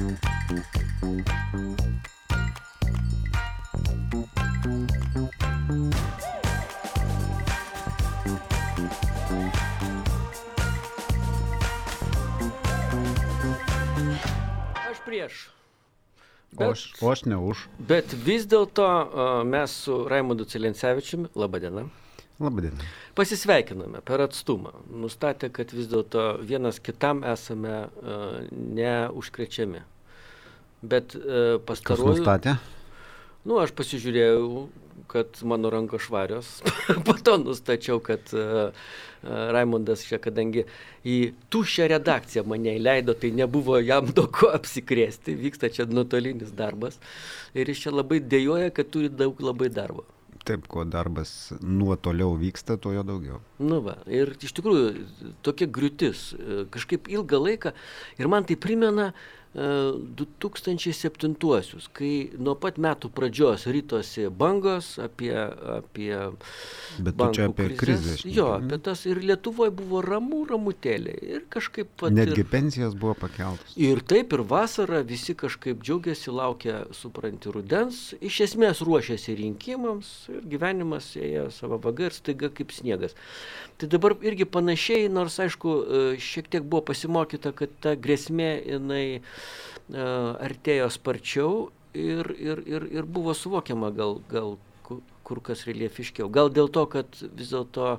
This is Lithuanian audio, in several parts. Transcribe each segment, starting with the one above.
Aš prieš. O aš, o aš ne už. Bet vis dėlto mes su Raimondu Cilencevičiumi, laba diena, Labadiena. pasisveikiname per atstumą. Nustatė, kad vis dėlto vienas kitam esame a, neužkrečiami. Bet Kas pastaruoju... nustatė? Nu, aš pasižiūrėjau, kad mano rankos švarios. po to nustačiau, kad uh, Raimondas čia, kadangi į tuščią redakciją mane įleido, tai nebuvo jam daug ko apsikrėsti, vyksta čia nuotolinis darbas. Ir jis čia labai dėjoja, kad turi daug labai darbo. Taip, kuo darbas nuo toliau vyksta, tuo jo daugiau. Nu va, ir iš tikrųjų tokia griūtis, e, kažkaip ilgą laiką. Ir man tai primena e, 2007-uosius, kai nuo pat metų pradžios rytosi bangos apie... apie Bet tu čia apie krizę Jo, apie tas ir Lietuvoje buvo ramų ramutėlė. Ir kažkaip pat... Netgi ir, pensijos buvo pakeltos. ir taip, ir vasarą visi kažkaip džiaugiasi, laukia, supranti, rudens. Iš esmės ruošiasi rinkimams ir gyvenimas ėjo savo vaga ir staiga kaip sniegas. Tai dabar irgi panašiai, nors aišku, e, šiek tiek buvo pasimokyta, kad ta grėsmė jinai e, artėjo sparčiau ir, ir, ir, ir buvo suvokiama gal, gal ku- kur kas reliefiškiau. Gal dėl to, kad vis dėlto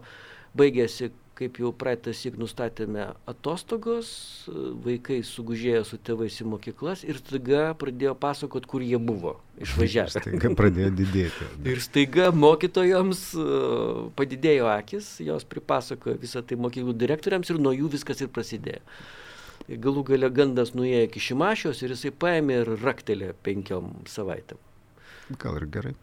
baigėsi, kaip jau praeitą sik nustatėme, atostogos, e, vaikai sugužėjo su tėvais į mokyklas ir staiga pradėjo pasakot, kur jie buvo išvažiavę. Staiga pradėjo didėti. Ir staiga mokytojams e, padidėjo akis, jos pripasakojo visą tai mokyklų direktoriams ir nuo jų viskas ir prasidėjo. Galų gale gandas nuėjo iki Šimašios ir jisai paėmė ir raktelė penkiom savaitėm. Gal ir gerai.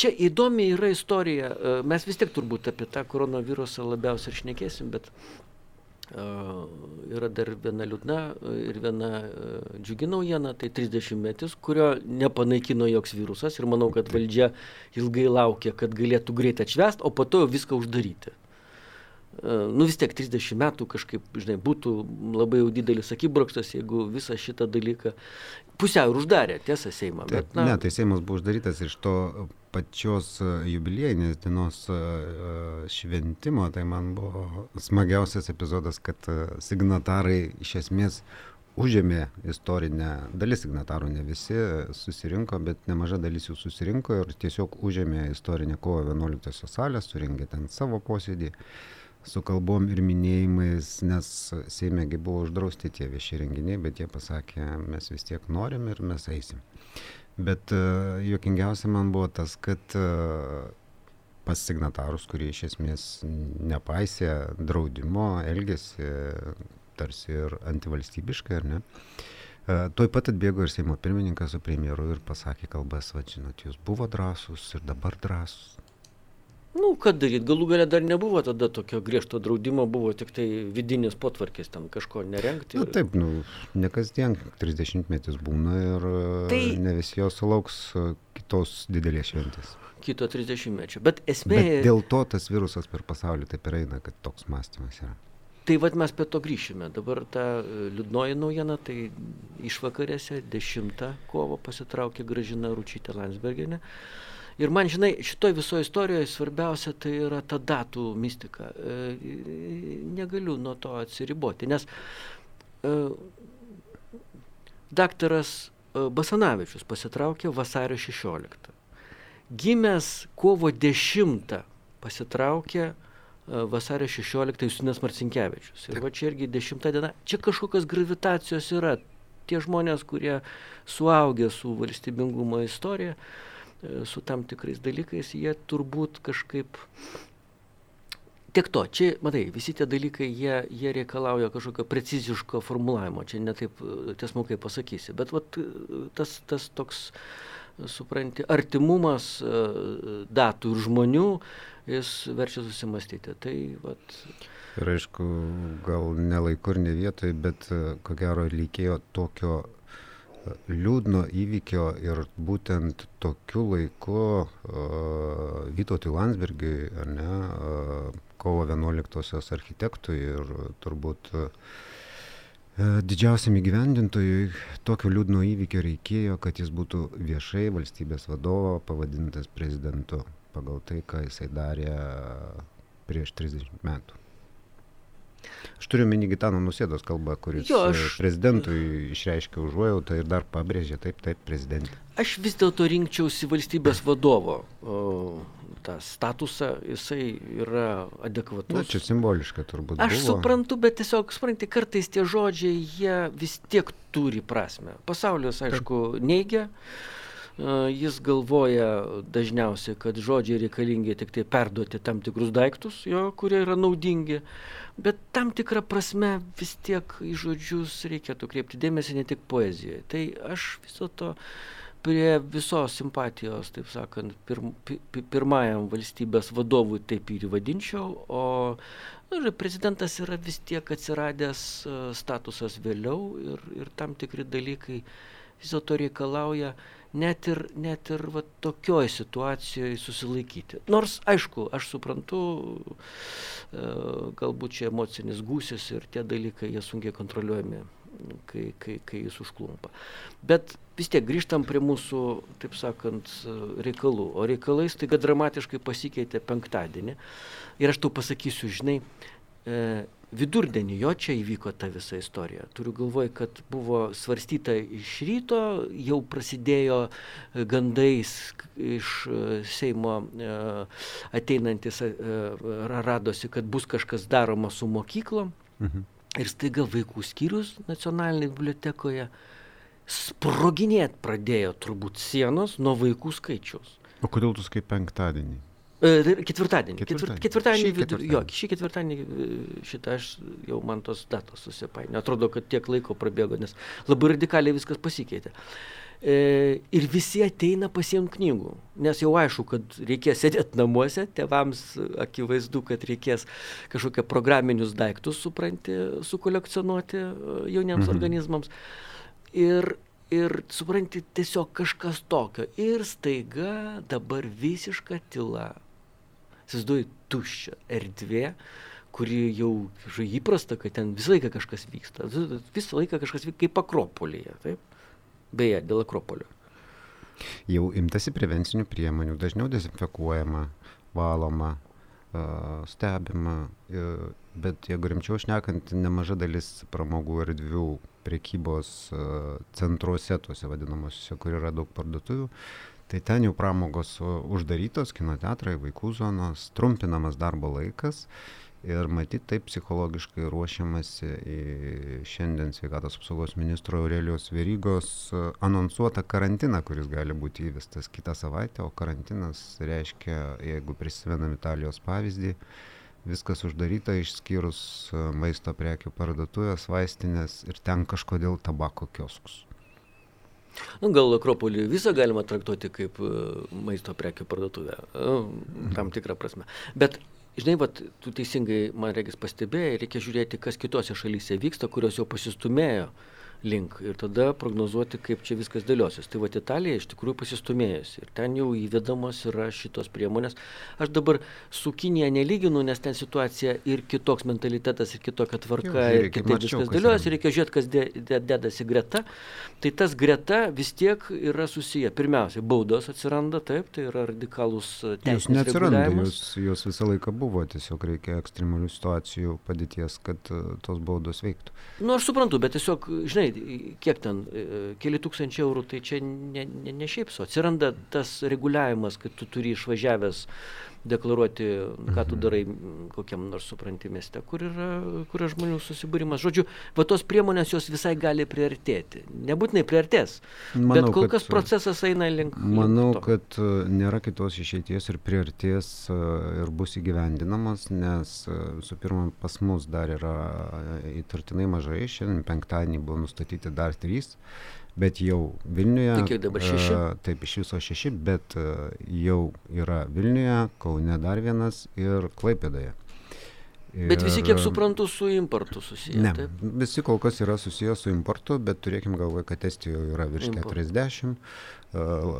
Čia įdomi yra istorija. e, Mes vis tiek turbūt apie tą koronavirusą labiausiai ir šnekėsim, bet uh, yra dar viena liūdna e, ir viena džiugi naujiena, tai 30 metis, kurio nepanaikino joks virusas ir manau, kad valdžia ilgai laukia, kad galėtų greit atšvest, o po to viską uždaryti. Uh, nu vis tiek 30 metų kažkaip, žinai, būtų labai jau didelis akibrokštas, jeigu visą šitą dalyką pusiau ir uždarė, tiesa, Seimą. Taip, Bet, na, ne, tai Seimas buvo uždarytas iš to pačios e, jubiliejinės dienos e, e, šventimo, tai man buvo smagiausias epizodas, kad e, signatarai iš esmės užėmė istorinę, dalis signatarų ne visi e, susirinko, bet nemaža dalis jų susirinko ir tiesiog užėmė istorinę kovo 11 salę, suringė ten savo posėdį su kalbom ir minėjimais, nes Seimėgi buvo uždrausti tie vieši renginiai, bet jie pasakė, mes vis tiek norim ir mes eisim. Bet uh, juokingiausia man buvo tas, kad uh, pas signatarus, kurie iš esmės nepaisė draudimo, elgėsi tarsi ir antivalstybiškai, ar ne? Uh, Tuoj pat atbėgo ir Seimo pirmininkas su premjeru ir pasakė kalbas, va, žinot, jūs buvo drąsūs ir dabar drąsūs. Nu, ką daryti, galų galę dar nebuvo tada tokio griežto draudimo, buvo tik tai vidinis potvarkis, ten kažko nerengti. Na taip, nu, ne kasdien 30 metis būna ir Tai- tai... ne visi jos sulauks e, kitos didelės šventės. Kito 30 mečio. Bet esmė, Bet dėl to tas virusas per pasaulį taip ir eina, kad toks mąstymas yra. tai vad mes prie to grįšime. Dabar ta e, liūdnoji naujiena, tai išvakarėse 10 kovo pasitraukė gražina Rūčytė Landsberginė. Ir man, žinai, šitoje visoje istorijoje svarbiausia tai yra ta datų mistika. E, Negaliu nuo to atsiriboti, nes e, daktaras e, Basanavičius pasitraukė vasario 16. Gimęs kovo 10 pasitraukė vasario 16 Justinas Marcinkievičius. Ir va čia irgi 10 diena. Čia kažkokios gravitacijos yra. Tie žmonės, kurie suaugę su valstybingumo istorija, e, su tam tikrais dalykais, jie turbūt kažkaip Tiek to, čia, matai, visi tie dalykai, jie, jie reikalauja kažkokio preciziško formulavimo, čia netaip e, tiesmukai pasakysi, bet vat, e, tas, tas toks, e, supranti, artimumas e, datų ir žmonių, jis verčia susimastyti. Tai, vat, Ir aišku, gal ne laiku ir ne vietoj, bet e, ko gero reikėjo tokio e, liūdno įvykio ir būtent tokiu laiku Vytautui Landsbergiui, ar ne, kovo 11-osios architektui ir turbūt didžiausiam įgyvendintojui tokio liūdno įvykio reikėjo, kad jis būtų viešai valstybės vadovo pavadintas prezidentu pagal tai, ką jisai darė prieš 30 metų. Aš turiu mini Gitano Nusėdos kalbą, kuris jo, aš... prezidentui išreiškė užuojautą ir dar pabrėžė taip, taip, prezidentė. Aš vis dėlto rinkčiausi valstybės vadovo o, tą statusą, jisai yra adekvatus. Na, čia simboliška turbūt. Aš buvo. suprantu, bet tiesiog, suprantate, kartais tie žodžiai, jie vis tiek turi prasme. Pasaulis, aišku, neigia. Jis galvoja dažniausiai, kad žodžiai reikalingi tik tai perduoti tam tikrus daiktus, jo, kurie yra naudingi. Bet tam tikrą prasme vis tiek į žodžius reikėtų kreipti dėmesį ne tik poezijoje. Tai aš vis dėlto prie visos simpatijos, taip sakant, pirm, pirmajam valstybės vadovui taip ir vadinčiau, o nu, prezidentas yra vis tiek atsiradęs e, statusas vėliau ir, ir tam tikri dalykai vis dėlto reikalauja net ir, net ir va, tokioj situacijoje susilaikyti. Nors, aišku, aš suprantu, e, galbūt čia emocinis gūsis ir tie dalykai, jie sunkiai kontroliuojami, kai, kai, kai jis užklumpa. Bet vis tiek grįžtam prie mūsų, taip sakant, reikalų. O reikalai staiga dramatiškai pasikeitė penktadienį. Ir aš tau pasakysiu, žinai, e, vidurdienį jo čia įvyko ta visa istorija. Turiu galvoj, kad buvo svarstyta iš ryto, jau prasidėjo gandais iš e, Seimo e, ateinantis e, radosi, kad bus kažkas daroma su mokyklom. Mhm. Ir staiga vaikų skyrius nacionalinėje bibliotekoje sproginėt pradėjo turbūt sienos nuo vaikų skaičiaus. O kodėl tu skai penktadienį? Ketvirtadienį. Ketvirtadienį. Ketvirtadienį, ketvirtadienį vidur, jo, šį ketvirtadienį e, šitą aš jau man tos datos susipainė. Atrodo, kad tiek laiko prabėgo, nes labai radikaliai viskas pasikeitė. E, ir visi ateina pasiemti knygų, nes jau aišku, kad reikės sėdėti namuose, tėvams akivaizdu, kad reikės kažkokią programinius daiktus, supranti, sukolekcionuoti e, jauniems mhm. organizmams. Ir ir supranti tiesiog kažkas tokio. Ir staiga dabar visiška tyla įsivaizduoju, tuščia erdvė, kuri jau žai, įprasta, kad ten visą laiką kažkas vyksta. Visą laiką kažkas vyksta kaip Akropolyje. Taip? Beje, dėl Akropolio. Jau imtasi prevencinių priemonių, dažniau dezinfekuojama, valoma, stebima, bet jeigu rimčiau šnekant, nemaža dalis pramogų erdvių prekybos centruose, tuose vadinamosiuose, kur yra daug parduotuvių, tai ten jau pramogos uždarytos, kino teatrai, vaikų zonos, trumpinamas darbo laikas ir matyt taip psichologiškai ruošiamasi į šiandien sveikatos apsaugos ministro Aurelijos Verygos anonsuotą karantiną, kuris gali būti įvestas kitą savaitę, o karantinas reiškia, jeigu prisimenam Italijos pavyzdį, viskas uždaryta išskyrus maisto prekių parduotuvės, vaistinės ir ten kažkodėl tabako kioskus. Nu, gal Akropolį visą galima traktuoti kaip e, maisto prekių parduotuvę, e, tam tikrą prasme. Bet, žinai, vat, tu teisingai, man regis, pastebėjai, reikia žiūrėti, kas kitose šalyse vyksta, kurios jau pasistumėjo uh, link ir tada prognozuoti, kaip čia viskas dėliosis. Tai va Italija iš tikrųjų pasistumėjusi ir ten jau įvedamos yra šitos priemonės. Aš dabar su Kinija nelyginu, nes ten situacija ir kitoks mentalitetas, ir kitokia tvarka, jau, ir kitaip viskas dėliojasi, reikia žiūrėti, kas dedasi greta. Tai tas greta vis tiek yra susiję. Pirmiausia, baudos atsiranda, taip, tai yra radikalus teisės. Jūs neatsiranda, jūs, jūs visą laiką buvo, tiesiog reikia ekstremalių situacijų padėties, kad uh, tos baudos veiktų. Na, nu, aš suprantu, bet tiesiog, žinai, kiek ten, e, keli tūkstančiai eurų, tai čia ne, ne, ne šiaip so. Atsiranda tas reguliavimas, kad tu turi išvažiavęs deklaruoti, ką tu mhm. darai kokiam nors supranti mieste, kur yra, kur yra žmonių susibūrimas. Žodžiu, va tos priemonės jos visai gali priartėti. Nebūtinai priartės, manau, bet kol kas kad, procesas eina link. Manau, link kad e, nėra kitos išeities ir priartės e, ir bus įgyvendinamas, nes visų pirma, pas mus dar yra įtartinai mažai. Šiandien penktadienį buvo nustatyti dar trys bet jau Vilniuje. Tai kiek dabar šeši? Uh, taip, iš viso šeši, bet uh, jau yra Vilniuje, Kaune dar vienas ir Klaipėdoje. Ir, bet visi, kiek suprantu, su importu susiję. Ne, taip? visi kol kas yra susiję su importu, bet turėkim galvoje, kad Estijoje yra virš Import. 40, uh,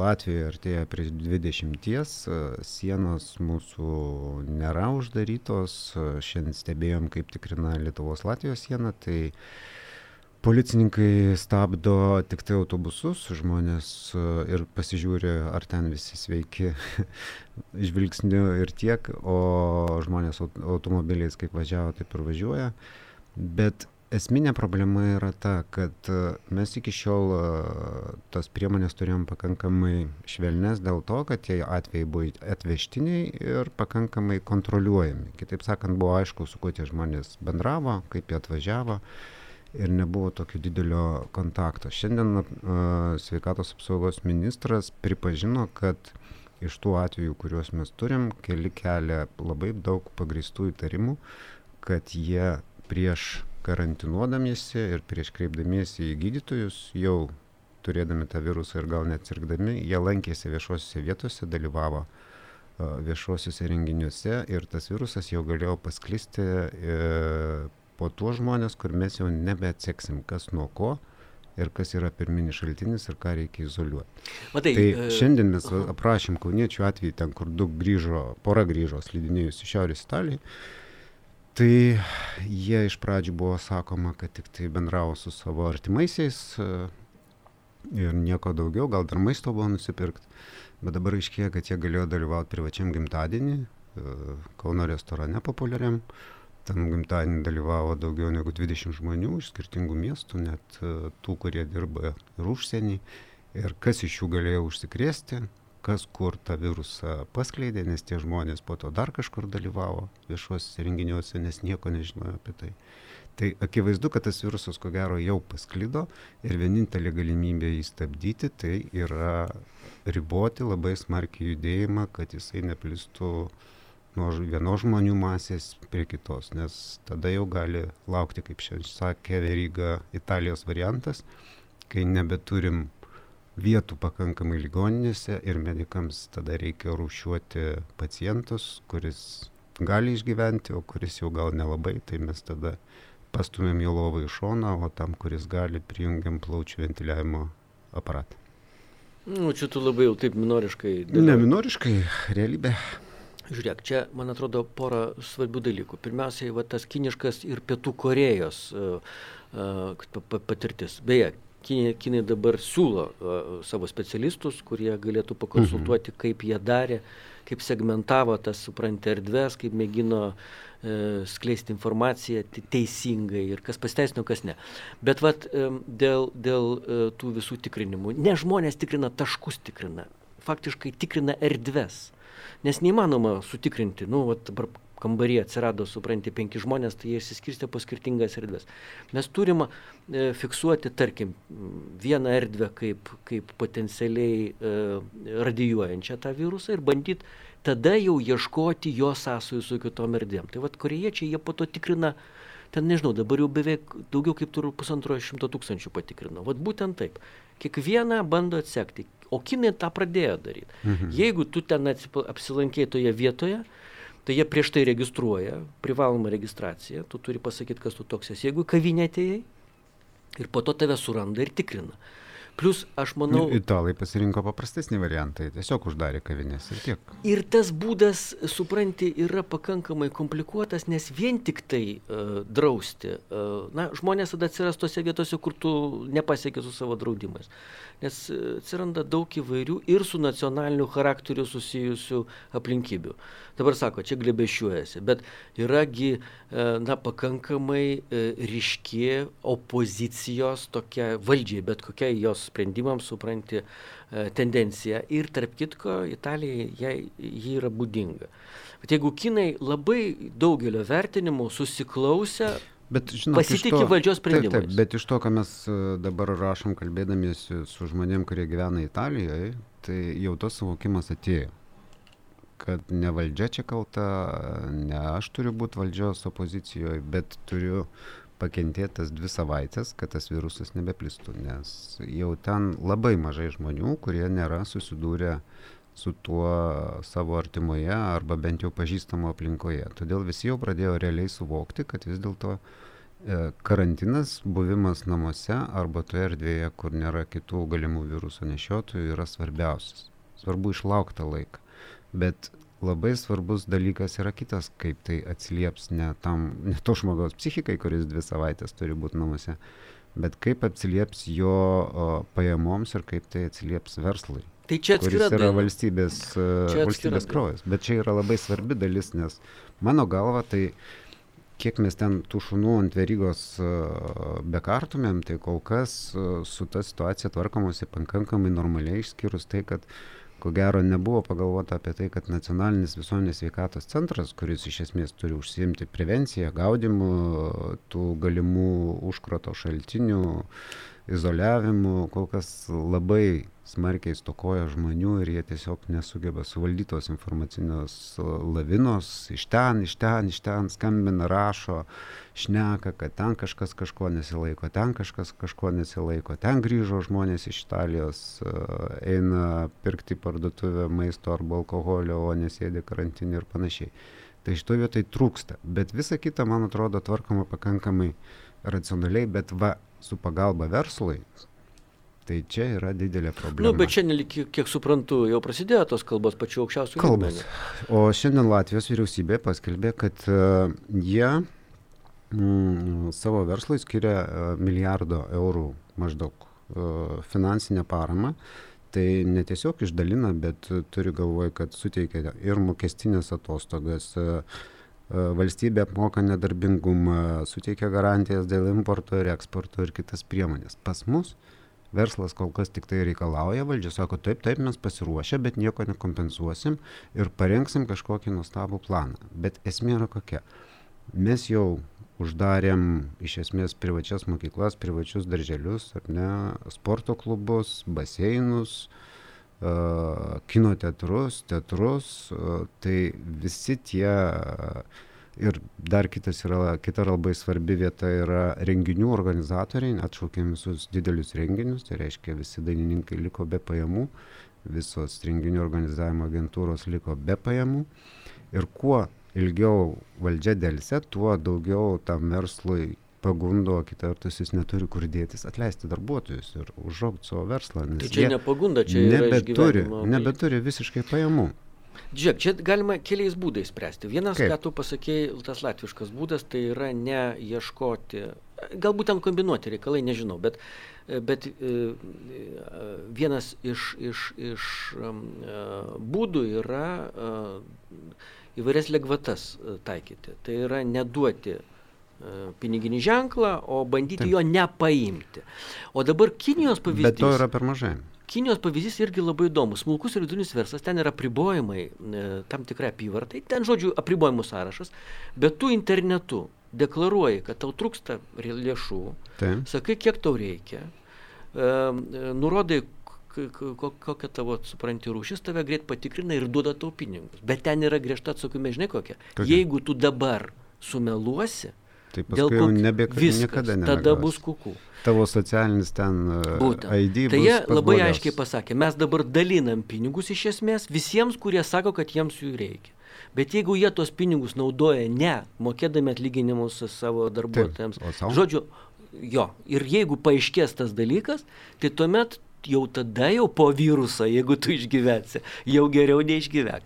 Latvijoje artėja prie 20, uh, sienos mūsų nėra uždarytos, šiandien stebėjom, kaip tikrina Lietuvos Latvijos sieną, tai uh, policininkai stabdo tiktai autobusus, žmonės e, ir pasižiūri, ar ten visi sveiki žvilgsniu ir tiek, o žmonės automobiliais kaip važiavo, taip ir važiuoja. Bet esminė problema yra ta, kad e, mes iki šiol e, tas priemonės turėjom pakankamai švelnes dėl to, kad tie atvejai buvo atvežtiniai ir pakankamai kontroliuojami. Kitaip sakant, buvo aišku, su kuo tie žmonės bendravo, kaip jie atvažiavo ir nebuvo tokio didelio kontakto. Šiandien uh, sveikatos apsaugos ministras pripažino, kad iš tų atvejų, kuriuos mes turim, keli kelia labai daug pagristų įtarimų, kad jie prieš karantinuodamiesi ir prieš kreipdamiesi į gydytojus jau turėdami tą virusą ir gal net sirgdami, jie lankėsi viešuosiuose vietose, dalyvavo viešuosiuose renginiuose ir tas virusas jau galėjo pasklisti e, po tuos žmonės, kur mes jau nebeatseksim, kas nuo ko ir kas yra pirminis šaltinis ir ką reikia izoliuoti. Matai, tai e... šiandien mes aprašym kauniečių atvejį, ten kur du grįžo, pora grįžo slidinėjus į Šiaurės Italiją tai jie iš pradžių buvo sakoma, kad tik tai bendravo su savo artimaisiais e, ir nieko daugiau, gal dar maisto buvo nusipirkti, bet dabar aiškėja, kad jie galėjo dalyvauti privačiam gimtadienį, e, Kauno restorane populiariam. Tam gimtadienį dalyvavo daugiau negu 20 žmonių iš skirtingų miestų, net e, tų, kurie dirba ir užsienį. Ir kas iš jų galėjo užsikrėsti, kas kur tą virusą paskleidė, nes tie žmonės po to dar kažkur dalyvavo viešuosiuose renginiuose, nes nieko nežinojo apie tai. Tai akivaizdu, kad tas virusas ko gero jau pasklido ir vienintelė galimybė jį stabdyti tai yra riboti labai smarkiai judėjimą, kad jisai neplistų nuo vienos žmonių masės prie kitos, nes tada jau gali laukti, kaip šiandien sakė Veryga, Italijos variantas, kai nebeturim vietų pakankamai ligoninėse ir medikams tada reikia rūšiuoti pacientus, kuris gali išgyventi, o kuris jau gal nelabai, tai mes tada pastumėm jo lovą į šoną, o tam, kuris gali, prijungiam plaučių ventiliavimo aparatą. Nu, čia tu labai jau taip minoriškai. Dėliau. Ne minoriškai, realybė. Žiūrėk, čia, man atrodo, pora svarbių dalykų. Pirmiausiai, va, tas kiniškas ir pietų Korejos uh, uh, patirtis. Beje, Kinai, Kinai dabar siūlo uh, savo specialistus, kurie galėtų pakonsultuoti, mhm. kaip jie darė, kaip segmentavo tas, supranti, erdves, kaip mėgino uh, skleisti informaciją teisingai ir kas pasteisino, kas ne. Bet vat, um, dėl, dėl uh, tų visų tikrinimų, ne žmonės tikrina taškus, tikrina, faktiškai tikrina erdves. Nes neįmanoma sutikrinti, nu, vat, dabar kambarį atsirado, supranti, penki žmonės, tai jie išsiskirstė po skirtingas erdves. Mes turim e, fiksuoti, tarkim, vieną erdvę kaip, kaip potencialiai e, radijuojančią tą virusą ir bandyti tada jau ieškoti jo sąsojų su kitom erdvėm. Tai vad korejiečiai, jie po to tikrina, ten nežinau, dabar jau beveik daugiau kaip turiu pusantro šimto tūkstančių patikrino. Vat būtent taip. Kiekvieną bando atsekti. O kinai tą pradėjo daryti. Mhm. Jeigu tu ten apsilankėjai toje vietoje, tai jie prieš tai registruoja, privaloma registracija, tu turi pasakyti, kas tu toks esi. Jeigu kavinė atėjai ir po to tave suranda ir tikrina. Plus, aš manau. Italai pasirinko paprastesnį variantą, tiesiog uždarė kavinės ir tiek. Ir tas būdas, supranti, yra pakankamai komplikuotas, nes vien tik tai uh, drausti, uh, na, žmonės tada atsiras tose vietose, kur tu nepasiekė su savo draudimais. Nes uh, atsiranda daug įvairių ir su nacionaliniu charakteriu susijusių aplinkybių. Dabar sako, čia glebešiuojasi, bet yragi, uh, na, pakankamai uh, ryški opozicijos tokia valdžiai, bet kokia jos sprendimams supranti e, tendenciją ir tarp kitko Italijai jai, ji yra būdinga. Bet jeigu kinai labai daugelio vertinimų susiklausę Bet, žinot, pasitikė to, valdžios sprendimais. Taip, taip, bet iš to, ką mes e, dabar rašom kalbėdamiesi su žmonėm, kurie gyvena Italijoje, tai jau tas suvokimas atėjo. Kad ne valdžia čia kalta, ne aš turiu būti valdžios opozicijoje, bet turiu pakentėtas dvi savaitės, kad tas virusas nebeplistų, nes jau ten labai mažai žmonių, kurie nėra susidūrę su tuo savo artimoje arba bent jau pažįstamo aplinkoje. Todėl visi jau pradėjo realiai suvokti, kad vis dėlto e, karantinas, buvimas namuose arba toje erdvėje, kur nėra kitų galimų viruso nešiotojų, yra svarbiausias. Svarbu išlaukti laiką. Bet labai svarbus dalykas yra kitas, kaip tai atsilieps ne, tam, ne to žmogaus psichikai, kuris dvi savaitės turi būti namuose, bet kaip atsilieps jo o, pajamoms ir kaip tai atsilieps verslui. Tai čia kuris atskira yra valstybės, e, Čia atskira valstybės kraujas. Bet čia yra labai svarbi dalis, nes mano galva tai kiek mes ten tų šunų ant verygos e, bekartumėm, tai kol kas e, su ta situacija tvarkomosi pakankamai normaliai, išskyrus tai, kad ko gero nebuvo pagalvota apie tai, kad nacionalinis visuomenės sveikatos centras, kuris iš esmės turi užsiimti prevenciją, gaudimu tų galimų užkrato šaltinių, izoliavimu, kol kas labai smarkiai stokoja žmonių ir jie tiesiog nesugeba suvaldyti tos informacinės e, lavinos, iš ten, iš ten, iš ten skambina, rašo, šneka, kad ten kažkas kažko nesilaiko, ten kažkas kažko nesilaiko, ten grįžo žmonės iš Italijos, e, eina pirkti parduotuvę maisto arba alkoholio, o nesėdi karantinį ir panašiai. Tai iš to vietai trūksta, bet visa kita, man atrodo, tvarkoma pakankamai racionaliai, bet va, su pagalba verslui, tai čia yra didelė problema. Nu, bet šiandien, kiek, kiek suprantu, jau prasidėjo tos kalbos pačiu aukščiausiu Kalbos. O šiandien Latvijos vyriausybė paskelbė, kad uh, jie mm, savo verslui skiria uh, milijardo eurų maždaug uh, finansinę paramą. Tai ne tiesiog išdalina, bet uh, turi galvoj, kad suteikia ir mokestinės atostogas, uh, uh, valstybė apmoka nedarbingumą, suteikia garantijas dėl importo ir eksporto ir kitas priemonės. Pas mus verslas kol kas tik tai reikalauja, valdžia sako, taip, taip, mes pasiruošę, bet nieko nekompensuosim ir parengsim kažkokį nuostabų planą. Bet esmė yra kokia. Mes jau uždarėm iš esmės privačias mokyklas, privačius darželius, ar ne, sporto klubus, baseinus, kino teatrus, teatrus, tai visi tie uh, Ir dar kitas yra, kita labai svarbi vieta yra renginių organizatoriai, atšaukėm visus didelius renginius, tai reiškia visi dainininkai liko be pajamų, visos renginių organizavimo agentūros liko be pajamų. Ir kuo ilgiau valdžia dėlse, tuo daugiau tam verslui pagundo, kita vertus jis neturi kur dėtis, atleisti darbuotojus ir užaugti savo verslą. Tai čia nepagunda, čia yra nebeturi, nebeturi visiškai pajamų. Žiūrėk, čia galima keliais būdais spręsti. Vienas, Kaip? ką tu pasakėjai, tas latviškas būdas, tai yra ne ieškoti, galbūt ten kombinuoti reikalai, nežinau, bet, bet e, vienas iš, iš, iš e, būdų yra e, įvairias lengvatas e, taikyti. Tai yra neduoti piniginį ženklą, o bandyti Taip. jo nepaimti. O dabar Kinijos pavyzdys. Bet to yra per mažai. Kinijos pavyzdys irgi labai įdomus. Smulkus ir vidutinis verslas, ten yra apribojimai e, tam tikrai apyvartai, ten žodžiu apribojimų sąrašas, bet tu internetu deklaruoji, kad tau trūksta lėšų, Taip. sakai, kiek tau reikia, e, e, nurodai, kokia tavo, supranti, rūšis, tave greit patikrina ir duoda tau pinigus. Bet ten yra griežta atsakomybė, žinai kokia. Kokia? Jeigu tu dabar sumeluosi, Tai paskui jau kok- nebe, viskas, niekada tada nebegausi. bus kuku. Tavo socialinis ten uh, Būtent. ID Tai jie labai blogiausias. aiškiai pasakė, mes dabar dalinam pinigus iš esmės visiems, kurie sako, kad jiems jų reikia. Bet jeigu jie tos pinigus naudoja ne mokėdami atlyginimus savo darbuotojams, sau? žodžiu, jo, ir jeigu paaiškės tas dalykas, tai tuomet jau tada jau po virusą, jeigu tu išgyvensi, jau geriau neišgyvek.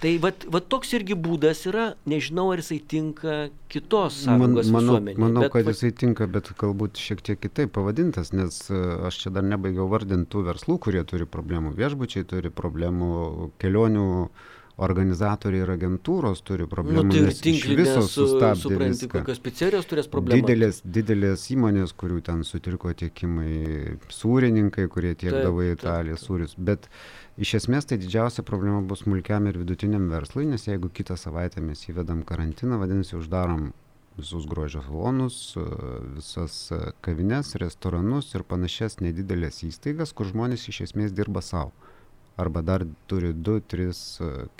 Tai vat, vat toks irgi būdas yra, nežinau, ar jisai tinka kitos Man, sąjungos manau, visuomenėje. manau bet kad vat- jisai tinka, bet galbūt šiek tiek kitaip pavadintas, nes e, aš čia dar nebaigiau vardinti tų verslų, kurie turi problemų. Viešbučiai turi problemų, kelionių organizatoriai ir agentūros turi Nu, problemų, tai ir nes iš tinklinė viso su, sustabdė supranti, viską. kokios pizzerijos turės problemų. Didelės, didelės įmonės, kurių ten sutriko tiekimai, sūrininkai, kurie tiekdavo į Italiją sūrius. Bet iš esmės tai didžiausia problema bus smulkiam ir vidutiniam verslui, nes jeigu kitą savaitę mes įvedam karantiną, vadinasi, uždarom visus grožio salonus, visas kavines, restoranus ir panašias nedidelės įstaigas, kur žmonės iš esmės dirba savo. Arba dar turi 2, 3,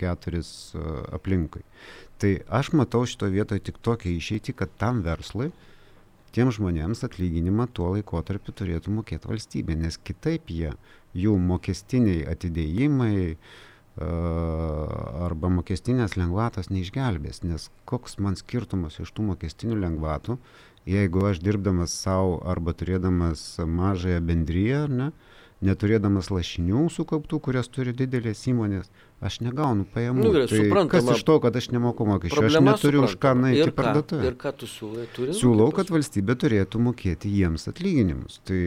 4 e, aplinkui. Tai aš matau šitoje vietoje tik tokią išeitį, kad tam verslui, tiem žmonėms atlyginimą tuo laikotarpiu turėtų mokėti valstybė, nes kitaip jie, jų mokestiniai atidėjimai e, arba mokestinės lengvatos neišgelbės, nes koks man skirtumas iš tų mokestinių lengvatų, jeigu aš dirbdamas savo arba turėdamas mažąją bendryją, ne, neturėdamas lašinių sukauptų, kurias turi didelės įmonės, aš negaunu pajamų. Nu, tai suprantama. kas iš to, kad aš nemoku mokesčių? Aš neturiu už ką suprantama. nueiti į parduotuvę. Ir ką tu siūlai? Turi Siūlau, kad valstybė turėtų mokėti jiems atlyginimus. Tai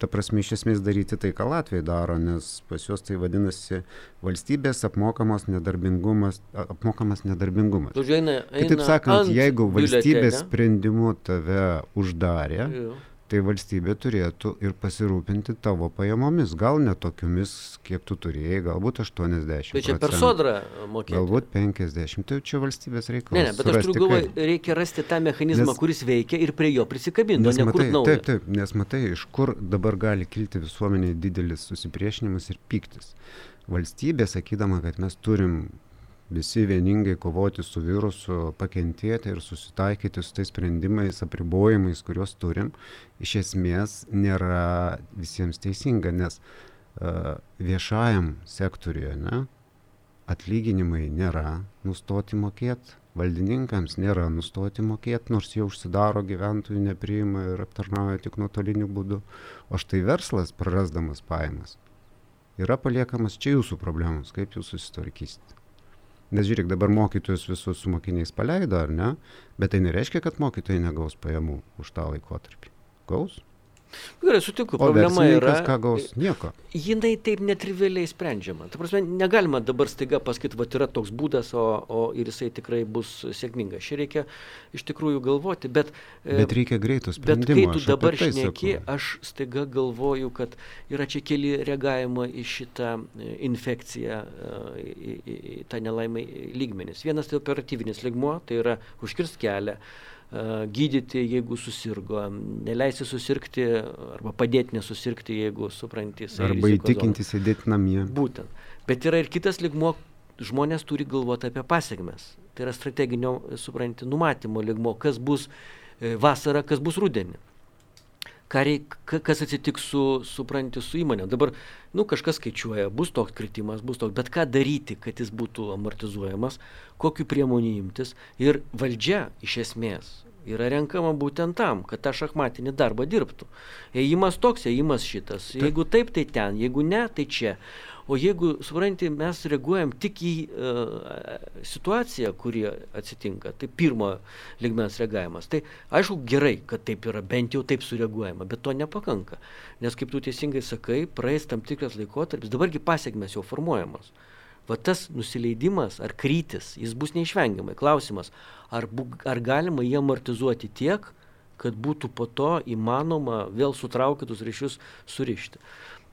ta prasme iš esmės daryti tai, ką Latvijai daro, nes pas juos tai vadinasi valstybės apmokamas nedarbingumas. Apmokamas nedarbingumas. Žodžiu, eina, Kitaip eina sakant, ant jeigu valstybės biuletenio. sprendimu tave uždarė, Jo. Tai valstybė turėtų ir pasirūpinti tavo pajamomis. Gal ne tokiomis, kiek tu turėjai, galbūt 80. Tai čia per sodrą mokėti. Galbūt 50. Tai čia valstybės reikalas. Ne, ne, bet aš turiu galvoje, kaip. reikia rasti tą mechanizmą, Nes- kuris veikia ir prie jo prisikabinti, o ne kur matai, naujo. taip, taip, nes matai, iš kur dabar gali kilti visuomeniai didelis susipriešinimas ir pyktis. Valstybė, sakydama, kad mes turim visi vieningai kovoti su virusu, pakentėti ir susitaikyti su tais sprendimais, apribojimais, kuriuos turim, iš esmės nėra visiems teisinga, nes uh, viešajam sektoriuje ne, atlyginimai nėra nustoti mokėti, valdininkams nėra nustoti mokėti, nors jie užsidaro gyventojų, nepriima ir aptarnauja tik nuotoliniu būdu. O štai verslas, prarasdamas pajamas, yra paliekamas čia jūsų problemos, kaip jūs susitvarkysite. Nes žiūrėk, dabar mokytojus visus su mokiniais paleido, ar ne? Bet tai nereiškia, kad mokytojai negaus pajamų už tą laikotarpį. Gaus? Gerai, sutinku, problema yra. ką gaus? Nieko. jinai taip netrivialiai sprendžiama. Ta prasme, negalima dabar staiga pasakyti, va yra toks būdas, o, o ir jisai tikrai bus sėkmingas. Čia reikia iš tikrųjų galvoti, bet... e, Bet reikia greito Bet sprendimo. kai tu aš dabar tai šneki, aš staiga galvoju, kad yra čia keli reagavimo į šitą e, infekciją, e, į, į, į tą nelaimę lygmenis. Vienas tai operatyvinis ligmuo, tai yra užkirst kelią, gydyti, jeigu susirgo, neleisti susirgti arba padėti nesusirgti, jeigu supranti. Arba įtikinti sėdėti namie. Būtent. Bet yra ir kitas ligmuo, žmonės turi galvoti apie pasiekmes. Tai yra strateginio, supranti, numatymo ligmuo, kas bus e, vasarą, kas bus rudenį. Reik, ka- kas atsitiks su, supranti, su įmonė. Dabar, nu, kažkas skaičiuoja, bus toks kritimas, bus toks, bet ką daryti, kad jis būtų amortizuojamas, kokiu priemonių imtis. Ir valdžia iš esmės yra renkama būtent tam, kad tą šachmatinį darbą dirbtų. Ėjimas toks, ėjimas šitas. Jeigu taip, tai ten, jeigu ne, tai čia. O jeigu, supranti, mes reaguojam tik į uh, situaciją, kuri atsitinka, tai pirmo ligmens reagavimas. Tai aišku gerai, kad taip yra, bent jau taip sureaguojama, bet to nepakanka. Nes kaip tu teisingai sakai, praeis tam tikras laikotarpis, dabargi pasiekmes jau formuojamos. Va tas nusileidimas ar krytis, jis bus neišvengiamai. Klausimas, ar, bu, ar galima jį amortizuoti tiek, kad būtų po to įmanoma vėl sutraukytus ryšius surišti.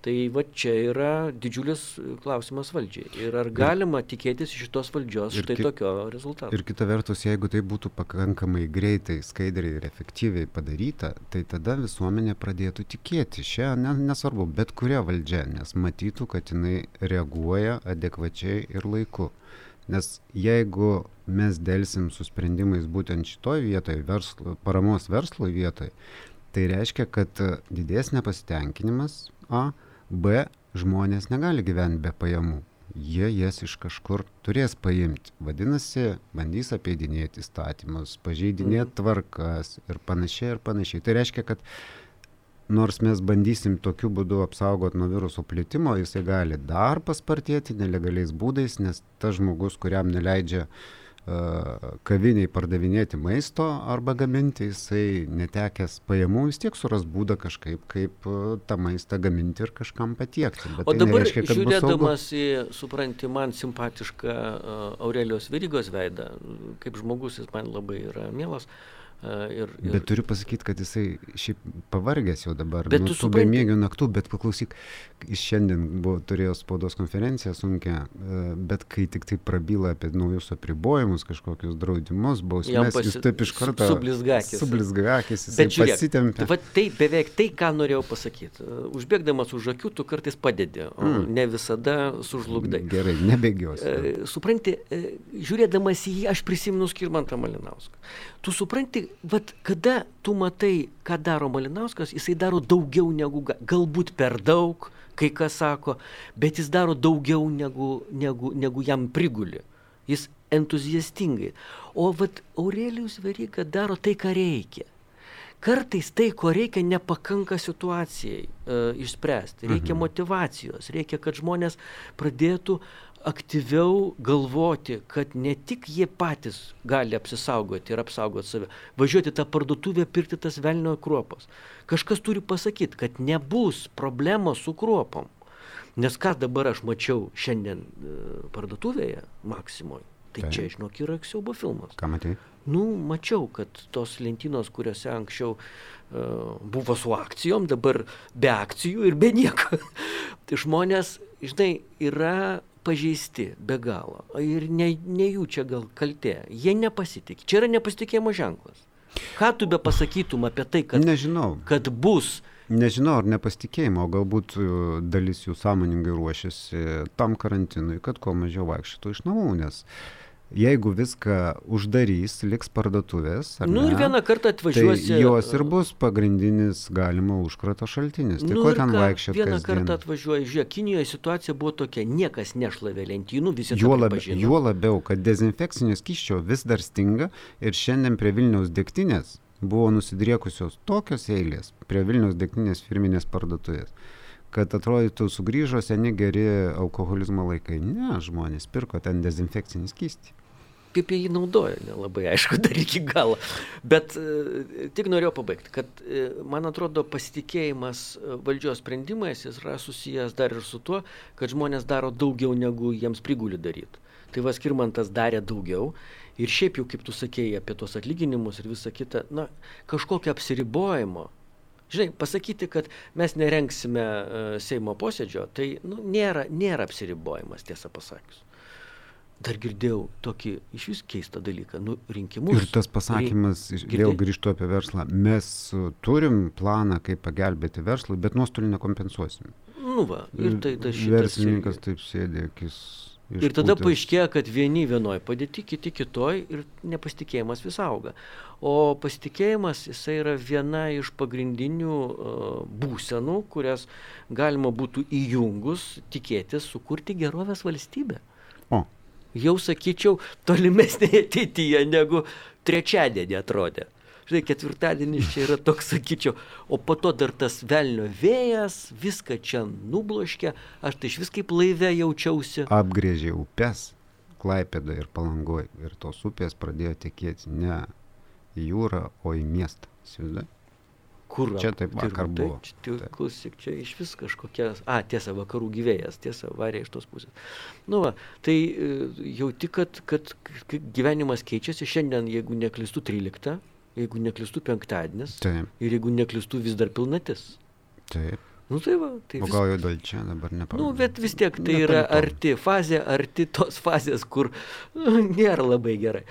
Tai va čia yra didžiulis klausimas valdžiai. Ir ar galima tikėtis iš šitos valdžios ir štai ki- tokio rezultato? Ir kita vertus, jeigu tai būtų pakankamai greitai, skaidriai ir efektyviai padaryta, tai tada visuomenė pradėtų tikėti šią, ne, nesvarbu, bet kuria valdžia, nes matytų, kad jinai reaguoja adekvačiai ir laiku. Nes jeigu mes dėlsim su sprendimais būtent šitoj vietoje, verslo, paramos verslo vietoje, tai reiškia, kad e, didės nepasitenkinimas, A, B, žmonės negali gyventi be pajamų. Jie jas iš kažkur turės paimti. Vadinasi, bandys apeidinėti įstatymus, pažeidinėti tvarkas ir panašiai ir panašiai. Tai reiškia, kad nors mes bandysim tokiu būdu apsaugoti nuo viruso plitimo, jisai gali dar paspartėti nelegaliais būdais, nes tas žmogus, kuriam neleidžia uh, kaviniai pardavinėti maisto arba gaminti, jisai netekęs pajamų vis tiek suras būdą kažkaip, kaip uh, tą maistą gaminti ir kažkam patiekti. Bet O tai dabar nereiškia, žiūrėdamas į, supranti, man simpatišką uh, Aurelijos Virygos veidą, kaip žmogus jis man labai yra mielas. Uh, ir, ir, Bet turiu pasakyti, kad jisai šiaip pavargęs jau dabar. Bet nuo tu supranti- bemiegių naktų, bet paklausyk, jis šiandien buvo, turėjo spaudos konferenciją sunkia, e, bet kai tik tai prabyla apie naujus apribojimus, kažkokius draudimus, bausmės, pasi- jis taip iš karto sublizgakis. Sublizgakis, jis pasitempė. va, tai beveik tai, ką norėjau pasakyti. Uh, Užbėgdamas už akių, tu kartais padedi, o Mm. ne visada sužlugdai. Gerai, nebėgiosiu. E, supranti, e, žiūrėdamas į jį, aš prisimenu Skirmantą Malinauską. Tu supranti, vat, kada tu matai, ką daro Malinauskas, jisai daro daugiau negu, ga- galbūt per daug, kai kas sako, bet jis daro daugiau negu, negu, negu jam priguli. Jis entuziastingai. O vat Aurelijus Veryga daro tai, ką reikia. kartais tai, ko reikia, nepakanka situacijai e, išspręsti. Reikia mhm. motivacijos, reikia, kad žmonės pradėtų aktyviau galvoti, kad ne tik jie patys gali apsisaugoti ir apsaugoti save, važiuoti tą parduotuvę, pirkti tas velnio kruopos. Kažkas turi pasakyti, kad nebus problemos su kruopom. Nes ką dabar aš mačiau šiandien e, parduotuvėje Maksimoje, tai Taip. čia, žinok, yra siaubo filmas. Ką matai? Nu, mačiau, kad tos lentynos, kuriuose anksčiau uh, buvo su akcijom, dabar be akcijų ir be nieko. tai žmonės, žinai, yra pažeisti be galo. Ir ne, ne jų čia gal kaltė. Jie nepasitikė. Čia yra nepasitikėjimo ženklas. Ką tu be pasakytum apie tai, kad, Nežinau. kad bus Nežinau, ar nepasitikėjimo, galbūt e, dalis jų sąmoningai ruošiasi tam karantinui, kad kuo mažiau vaikščiotų iš namų, nes uh, jeigu viską uždarys, liks parduotuvės. Na nu, ir vieną kartą atvažiuosi. Tai jos ir bus pagrindinis galima užkrato šaltinis. Tai nu, ko ten vaikščioti? Vieną kasdien? kartą atvažiuoji, žiūrėk, Kinijoje situacija buvo tokia, niekas nešlavė lentynų, visi juo, lab, juo labiau, kad dezinfekcinio skyščio vis dar stinga ir šiandien prie Vilniaus degtinės buvo nusidriekusios tokios eilės prie Vilniaus degtinės firminės parduotuvės kad atrodytų sugrįžo seni geri alkoholizmo laikai. Ne, žmonės pirko ten dezinfekcinį skystį. Kaip jie jį naudoja, nelabai aišku dar iki galo. Bet e, tik norėjau pabaigti, kad e, man atrodo pasitikėjimas e, valdžios sprendimais yra susijęs dar ir su tuo, kad žmonės daro daugiau negu jiems priguli daryti. Tai Vaskirmantas darė daugiau ir šiaip jau, kaip tu sakėjai apie tos atlyginimus ir visą kitą, na, kažkokio apsiribojimo Žinai, pasakyti, kad mes nerenksime Seimo posėdžio, tai nu, nėra, nėra apsiribojimas, tiesą pasakius. Dar girdėjau tokį iš vis keistą dalyką, nu, rinkimus. Ir tas pasakymas, rink... vėl grįžtu apie verslą, mes turim planą, kaip pagelbėti verslui, bet nuostolių nekompensuosim. Nu va, ir tai tas šitas. Verslininkas taip sėdė, akis Ir tada paaiškėja, kad vieni vienoje padėti, kiti kitoj ir nepasitikėjimas vis auga. O pasitikėjimas jisai yra viena iš pagrindinių uh, būsenų, kurias galima būtų įjungus tikėtis sukurti gerovės valstybę. O. Jau sakyčiau, tolimesnėje ateityje negu trečiadienį atrodė žinai, ketvirtadienis čia yra toks, sakyčiau, o po to dar tas velnio vėjas, viską čia nubloškia, aš tai iš vis kaip laive jaučiausi. Apgrėžė upes, Klaipėda ir Palangoj, ir tos upės pradėjo tekėti ne į jūrą, o į miestą. Įsivaizduoju? Kur? Čia taip vakar tai, buvo. Tai, tai, klausyk, čia iš vis kažkokia, a, tiesa, vakarų gyvėjas, tiesa, varė iš tos pusės. Nu, va, tai e, jauti, kad, kad gyvenimas keičiasi, šiandien, jeigu neklistu 13, jeigu neklistų penktadienis ir jeigu neklistų vis dar pilnatis. Taip. Nu tai va, tai o gal jau dėl čia dabar nepavadinti. Nu, bet vis tiek tai yra arti fazė, arti tos fazės, kur nu, nėra labai gerai.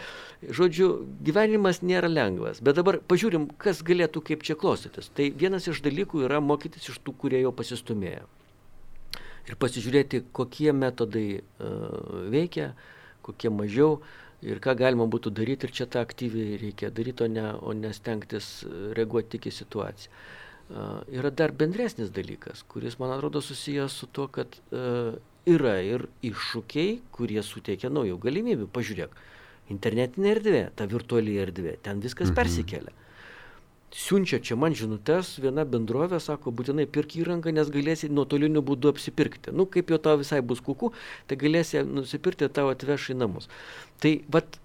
Žodžiu, gyvenimas nėra lengvas, bet dabar pažiūrim, kas galėtų kaip čia klostytis. Tai vienas iš dalykų yra mokytis iš tų, kurie jau pasistumėjo. Ir pasižiūrėti, kokie metodai uh, veikia, kokie mažiau. Ir ką galima būtų daryti ir čia tą aktyviai reikia daryti, o ne, o ne stengtis reaguoti tik į situaciją. Uh, yra dar bendresnis dalykas, kuris, man atrodo, susijęs su to, kad yra ir iššūkiai, kurie suteikia naujų galimybių. Pažiūrėk, internetinė erdvė, ta virtuali erdvė, ten viskas mhm. persikelia siunčia čia man žinutes, viena bendrovė sako, būtinai pirk įrangą, nes galėsi nuotoliniu būdu apsipirkti. Nu, kaip jau tau visai bus kuku, tai galėsi nusipirkti tavo atveš į namus. Tai, vat,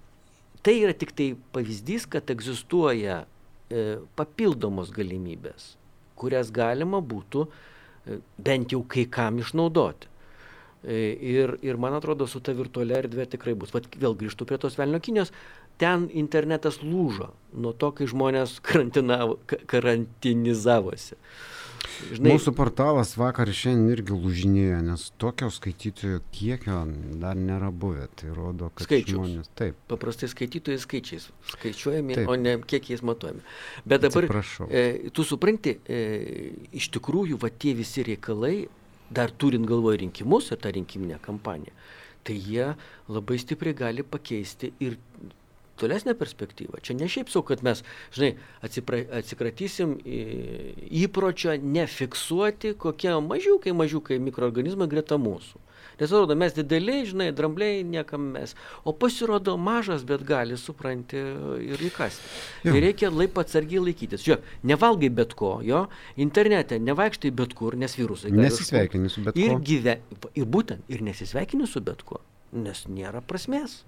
tai yra tik tai pavyzdys, kad egzistuoja e, papildomos galimybės, kurias galima būtų e, bent jau kai kam išnaudoti. E, ir, ir man atrodo, su ta virtualia erdvė tikrai bus. Vat vėl grįžtu prie tos velnio kinijos ten internetas lūžo nuo to, kai žmonės karantinizavosi. Žinai, Mūsų portalas vakar šiandien irgi lūžinėjo, nes tokio skaitytojų kiekio dar nėra buvę. Tai rodo, kad Skaičius. žmonės taip. Paprastai skaitytojai skaičiais skaičiuojami, taip. o ne kiekiais matuojami. Bet dabar e, tu supranti, e, iš tikrųjų, va tie visi reikalai, dar turint galvoje rinkimus ir tą rinkiminę kampaniją, tai jie labai stipriai gali pakeisti ir tolesnę perspektyvą. Čia ne šiaip sau, kad mes, žinai, atsipra, atsikratysim įpročio nefiksuoti, kokie mažiukai, mažiukai mikroorganizmai greta mūsų. Nes atrodo, mes dideliai, žinai, drambliai niekam mes. O pasirodo mažas, bet gali, supranti, ir įkasti. Ir reikia laip atsargiai laikytis. Žiūrėk, nevalgai bet ko, jo, internete nevaikštai bet kur, nes virusai. Nesisveikini su bet kuo. Ir, gyve, ir būtent, ir nesisveikini su bet kuo, nes nėra prasmės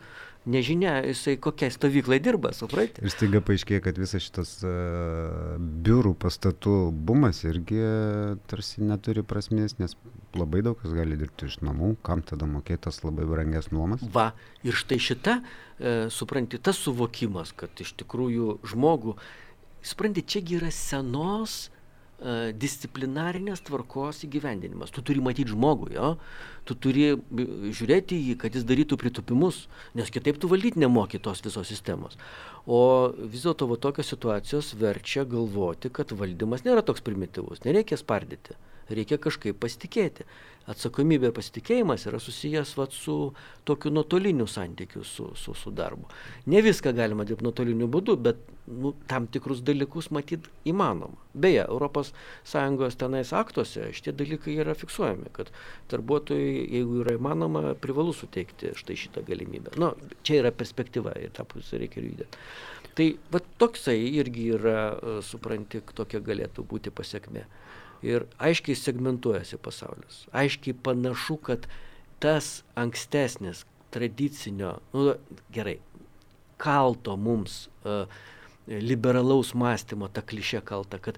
nežinia, jisai kokiai stovyklai dirba, suprantate. Ir staiga paaiškėjo, kad visas šitas uh, biurų pastatų bumas irgi uh, tarsi neturi prasmės, nes labai daug kas gali dirbti iš namų, kam tada mokėtas labai brangias nuomas. Va, ir štai šita, uh, supranti, tas suvokimas, kad iš tikrųjų žmogų, supranti, čiagi yra senos E, disciplinarinės tvarkos įgyvendinimas. Tu turi matyti žmogų, jo, tu turi žiūrėti jį, kad jis darytų pritupimus, nes kitaip tu valdyti nemoki tos visos sistemos. O vis dėlto va tokios situacijos verčia galvoti, kad valdymas nėra toks primityvus, nereikia spardyti, reikia kažkaip pasitikėti atsakomybė ir pasitikėjimas yra susijęs vat, su tokiu nuotoliniu santykiu su, su, su darbu. Ne viską galima dirbti nuotoliniu būdu, bet nu, tam tikrus dalykus matyti įmanoma. Beje, ES tenais aktuose šitie dalykai yra fiksuojami, kad darbuotojai, jeigu yra įmanoma, privalu suteikti štai šitą galimybę. Nu, čia yra perspektyva ir tą pusę reikia judėti. Tai va toksai irgi yra, supranti, tokia galėtų būti pasiekmė ir aiškiai segmentuojasi pasaulis. Aiškiai panašu, kad tas ankstesnis tradicinio, nu, gerai, kalto mums uh, liberalaus mąstymo, ta klišė kalta, kad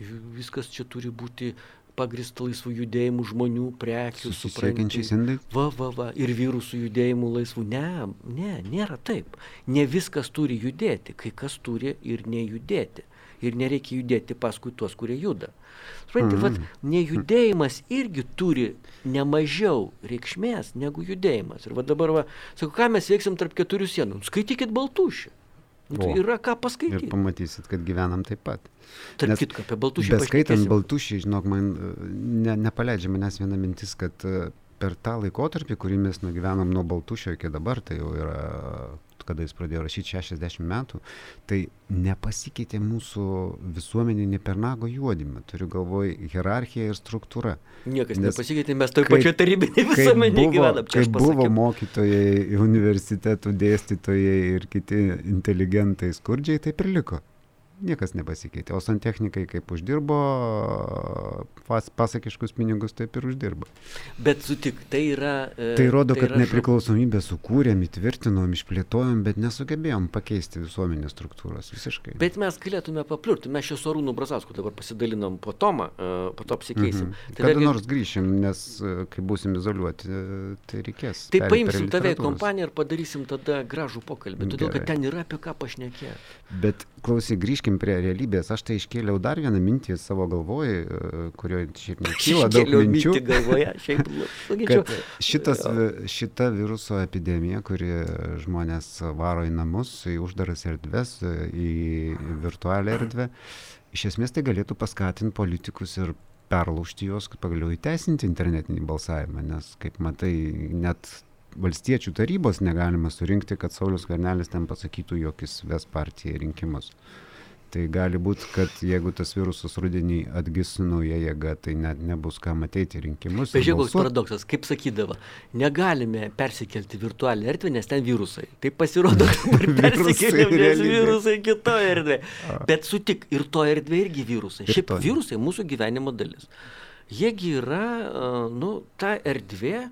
viskas čia turi būti pagrįsta laisvų judėjimų žmonių, prekių, susiekiančiais indai. Va, va, va, ir vyrusų judėjimų laisvų. Ne, ne, nėra taip. Ne viskas turi judėti, kai kas turi ir nejudėti ir nereikia judėti paskui tuos, kurie juda. Suprantate, mm -hmm. nejudėjimas irgi turi nemažiau reikšmės negu judėjimas. Ir va dabar, va, sakau, ką mes veiksim tarp keturių sienų? Nu, skaitykit baltušį. Nu, tai yra ką paskaityti. Ir pamatysit, kad gyvenam taip pat. Tarp kitko, apie baltušį. Beskaitant baltušį, žinok, man ne, nepaleidžia manęs viena mintis, kad per tą laikotarpį, kurį mes nugyvenom nuo baltušio iki dabar, tai jau yra kada jis pradėjo rašyti 60 metų, tai nepasikeitė mūsų visuomenė ne per nago juodimą, turiu galvoj hierarchiją ir struktūrą. Niekas Nes nepasikeitė, mes toj pačioj tarybinėje visuomenėje gyvenam. Kai buvo mokytojai, universitetų dėstytojai ir kiti inteligentai skurdžiai, taip ir liko niekas nepasikeitė. O santechnikai kaip uždirbo pas, pasakiškus pinigus, taip ir uždirba. Bet sutik, tai yra... E, tai rodo, tai kad yra nepriklausomybę sukūrėm, įtvirtinom, išplėtojom, bet nesugebėjom pakeisti visuomenės struktūros visiškai. Bet mes galėtume papliurti, mes čia su Arūnu Brazasku dabar pasidalinom po tomą, e, po to apsikeisim. Mhm. Tai Kada dar... nors grįšim, nes e, kai būsim izoliuoti, e, tai reikės. Tai paimsim tave į kompaniją ir padarysim tada gražų pokalbį, todėl kad ten yra apie ką pašnekėti. Bet klausyk, grįžkim prie realybės. Aš tai iškėliau dar vieną mintį savo galvoj, e, kurioje šiaip nekyla daug minčių. Galvoje, šiaip, kad šitas, šita viruso epidemija, kuri žmonės varo į namus, į uždaras erdves, į virtualią erdvę, iš esmės tai galėtų paskatinti politikus ir perlaužti juos, kad pagaliau įteisinti internetinį balsavimą, nes, kaip matai, net valstiečių tarybos negalima surinkti, kad Saulis Karnelis ten pasakytų, jog jis ves partiją rinkimus. Tai gali būti, kad jeigu tas virusas rudenį atgis nauja jėga, tai net nebus kam ateiti rinkimus. Bet žiūrėk, koks paradoksas, kaip sakydavo, negalime persikelti virtualią erdvę, nes ten virusai. Tai pasirodo, kad persikėlėm, nes virusai kitoje erdvėje. Bet sutik, ir to erdvė irgi virusai. Ir Šiaip to. virusai mūsų gyvenimo dalis. Jiegi yra, nu, ta erdvė,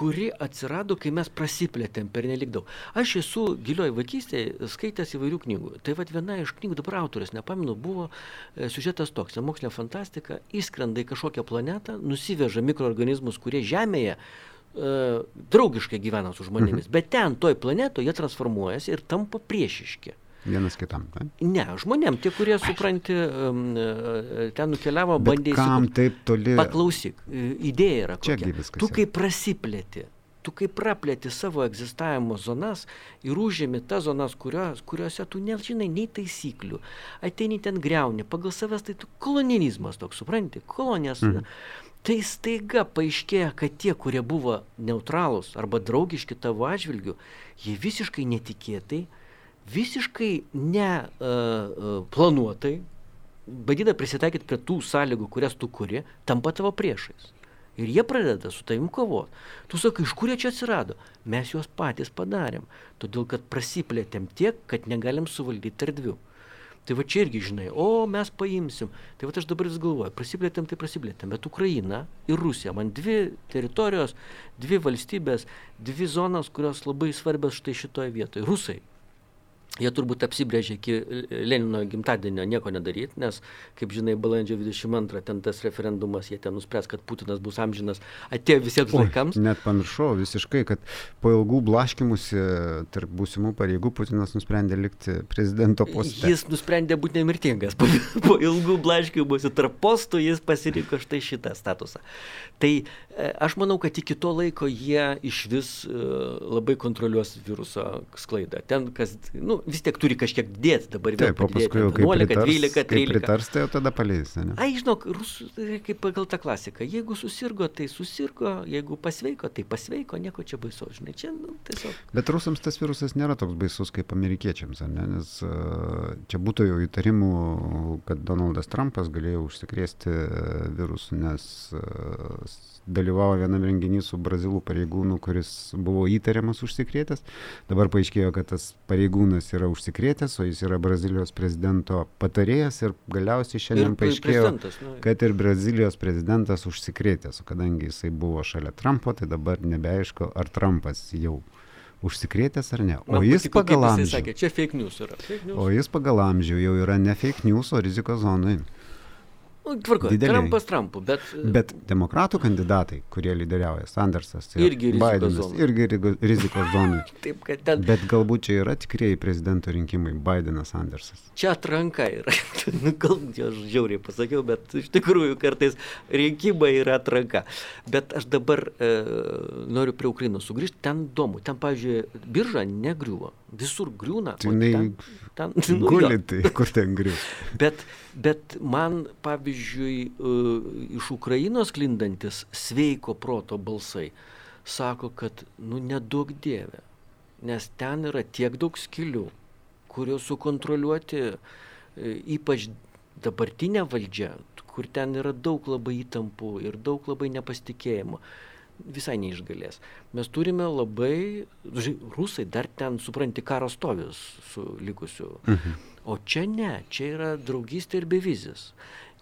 kuri atsirado, kai mes prasiplėtėm per nelik daug. Aš esu gilioj vaikystėje skaitęs įvairių knygų. Tai vad viena iš knygų, dabar autorius, nepaminu, buvo e, siužetas toks, mokslinė fantastika, įskrenda į kažkokią planetą, nusiveža mikroorganizmus, kurie Žemėje e, draugiškai gyvena su žmonėmis, mhm. bet ten, toj planetoje, jie transformuojasi ir tampa priešiški. Vienas kitam. Ne, ne žmonėm, tie, kurie, supranti, e, ten nukeliavo, bandė įsivaizduoti. Kam taip toli? Paklausyk, e, idėja yra. Kokia. Čiagi viskas. Tu kaip prasiplėti, tu kaip praplėti savo egzistavimo zonas ir užėmi tas zonas, kurios, kuriuose tu nežinai nei taisyklių, ateini ten greuni, pagal savęs tai tu kolonizmas toks, supranti, kolonijas. Mm. Tai staiga paaiškėja, kad tie, kurie buvo neutralūs arba draugiški tavo atžvilgiu, jie visiškai netikėtai visiškai neplanuotai, uh, uh, bandydami prisitaikyti prie tų sąlygų, kurias tu kuri, tampa tavo priešais. Ir jie pradeda su tavim kovoti. Tu sakai, iš kur jie čia atsirado? Mes juos patys padarėm. Todėl, kad prasiplėtėm tiek, kad negalim suvaldyti erdvių. Tai va čia irgi žinai, o mes paimsim. Tai va aš dabar vis galvoju, prasiplėtėm, tai prasiplėtėm. Bet Ukraina ir Rusija, man dvi teritorijos, dvi valstybės, dvi zonas, kurios labai svarbios štai šitoje vietoje. Rusai jie turbūt apsibrėžė iki Lenino gimtadienio nieko nedaryti, nes, kaip žinai, balandžio 22 ten tas referendumas, jie ten nuspręs, kad Putinas bus amžinas, atėjo visiems Oi, laikams. Net pamiršau visiškai, kad po ilgų blaškimusi tarp būsimų pareigų Putinas nusprendė likti prezidento poste. Jis nusprendė būti nemirtingas. Po, po ilgų blaškimusi tarp postų jis pasirinko štai šitą statusą. Tai aš manau, kad iki to laiko jie iš vis e, labai kontroliuos viruso sklaidą. Ten, kas, nu, vis tiek turi kažkiek dėti dabar. vėl Taip, o paskui jau ten kaip 11, pritars, 12, kaip 13. pritars, tai jau tada paleis, ne? Ai, žinok, rusų, tai kaip pagal tą klasiką, jeigu susirgo, tai susirgo, jeigu pasveiko, tai pasveiko, nieko čia baisaus, žinai, čia nu, tiesiog. Bet rusams tas virusas nėra toks baisus kaip amerikiečiams, ne? Nes uh, čia būtų jau įtarimų, kad Donaldas Trumpas galėjo užsikrėsti virusu, nes dalyvavo vienam renginį su brazilų pareigūnu, kuris buvo įtariamas užsikrėtęs. Dabar paaiškėjo, kad tas pareigūnas yra užsikrėtęs, o jis yra Brazilijos prezidento patarėjas ir galiausiai šiandien pre- paaiškėjo, nu, kad ir Brazilijos prezidentas užsikrėtęs, o kadangi jisai buvo šalia Trumpo, tai dabar nebeaišku, ar Trumpas jau užsikrėtęs ar ne. O man jis pagal amžių. Sakė, čia fake news yra. Fake news. O jis pagal amžių jau yra ne fake news, o rizikos zonai. Nu, tvarko, Dideliai. Trumpas Trumpu, bet... Bet demokratų kandidatai, kurie lyderiauja, Sandersas ir Irgi Bidenas, zonoj. irgi rizikos zonai. Taip, kad ten... Bet galbūt čia yra tikrieji prezidento rinkimai Bidenas, Sandersas. Čia atranka yra. nu, gal aš žiauriai pasakiau, bet iš tikrųjų kartais rinkimai yra atranka. Bet aš dabar e, noriu prie Ukrainos sugrįžti. Ten įdomu. Ten, pavyzdžiui, birža negriuvo. Visur griūna. Tai jinai ten, ten, nu. Guli tai, kur ten grius. Bet, bet man, pavyzdžiui, e, iš Ukrainos klindantis sveiko proto balsai sako, kad, nu, nedaug dievė, nes ten yra tiek daug skilių, kurios sukontroliuoti e, ypač dabartinė valdžia, kur ten yra daug labai įtampų ir daug labai nepasitikėjimo, visai neišgalės. Mes turime labai, rusai dar ten, supranti, karo stovis su likusiu. Mhm. O čia ne, čia yra draugystė ir bevizis.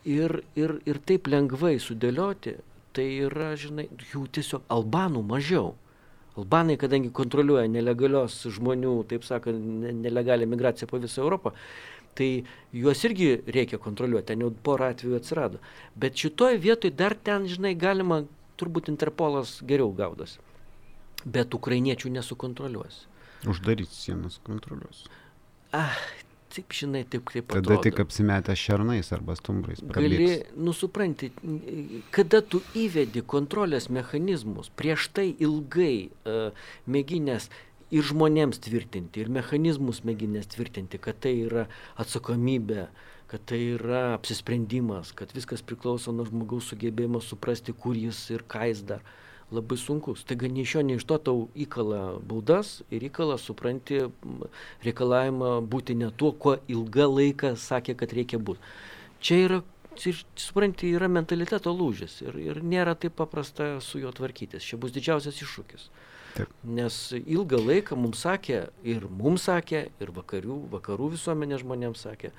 Ir, ir, ir taip lengvai sudėlioti, tai yra, žinai, jų tiesiog albanų mažiau. Albanai, kadangi kontroliuoja nelegalios žmonių, taip sakant, ne- nelegalią migraciją po visą Europą, tai juos irgi reikia kontroliuoti, ten jau porą atvejų atsirado. Bet šitoje vietoje dar ten, žinai, galima, turbūt Interpolas geriau gaudosi. Bet ukrainiečių nesukontroliuos. Uždaryti sienas kontroliuos. Ah, taip, žinai, taip kaip Tada atrodo. tik apsimetę šernais arba stumbrais. Gali, nusupranti, kada tu įvedi kontrolės mechanizmus, prieš tai ilgai uh, mėginės ir žmonėms tvirtinti, ir mechanizmus mėginės tvirtinti, kad tai yra atsakomybė, kad tai yra apsisprendimas, kad viskas priklauso nuo žmogaus sugebėjimo suprasti, kur jis ir ką jis dar. Labai sunkus. Taigi nei iš jo, nei iš to tau įkala baudas ir įkala, supranti, reikalavimą būti ne tuo, kuo ilgą laiką sakė, kad reikia būti. Čia yra, supranti, yra mentaliteto lūžis ir, ir nėra taip paprasta su juo tvarkytis. Čia bus didžiausias iššūkis. Taip. Nes ilgą laiką mums sakė, ir mums sakė, ir vakarių, vakarų visuomenės žmonėms sakė,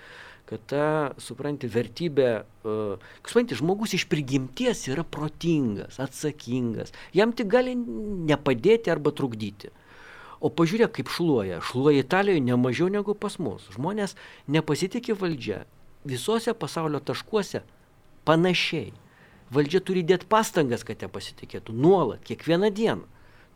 kad ta, supranti, vertybė, uh, supranti, žmogus iš prigimties yra protingas, atsakingas, jam tik gali nepadėti arba trukdyti. O pažiūrėk, kaip šluoja. Šluoja Italijoje ne mažiau negu pas mus. Žmonės nepasitikė valdžia. Visose pasaulio taškuose panašiai. Valdžia turi dėti pastangas, kad ją pasitikėtų. Nuolat, kiekvieną dieną.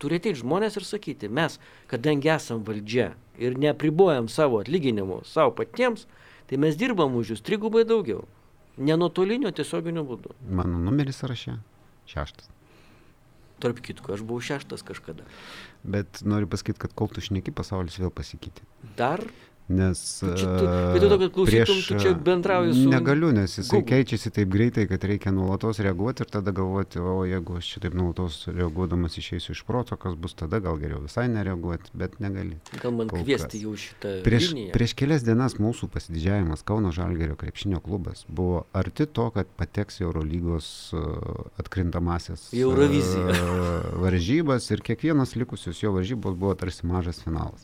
Turi ateiti žmonės ir sakyti, mes, kadangi esam valdžia ir neapribojam savo atlyginimų savo patiems, tai mes dirbam už jūs trigubai daugiau. Ne nuotolinio tiesioginiu būdu. Mano numeris sąraše. Šeštas. Tarp kitko, aš buvau šeštas kažkada. Bet noriu pasakyti, kad kol tu šneki, pasaulis vėl pasikeitė. Dar Nes Čia tu, vietoj to, kad klausytum, tu čia bendrauji su... Negaliu, nes jisai Google. keičiasi taip greitai, kad reikia nuolatos reaguoti ir tada galvoti, o jeigu aš šitaip nuolatos reaguodamas išeisiu iš proto, kas bus tada, gal geriau visai nereaguoti, bet negali. Gal man kol kviesti jau šitą Prieš, liniją. prieš kelias dienas mūsų pasididžiavimas Kauno Žalgerio krepšinio klubas buvo arti to, kad pateks Eurolygos uh, atkrintamasis Euroviziją. uh, varžybas ir kiekvienas likusius jo varžybos buvo tarsi mažas finalas.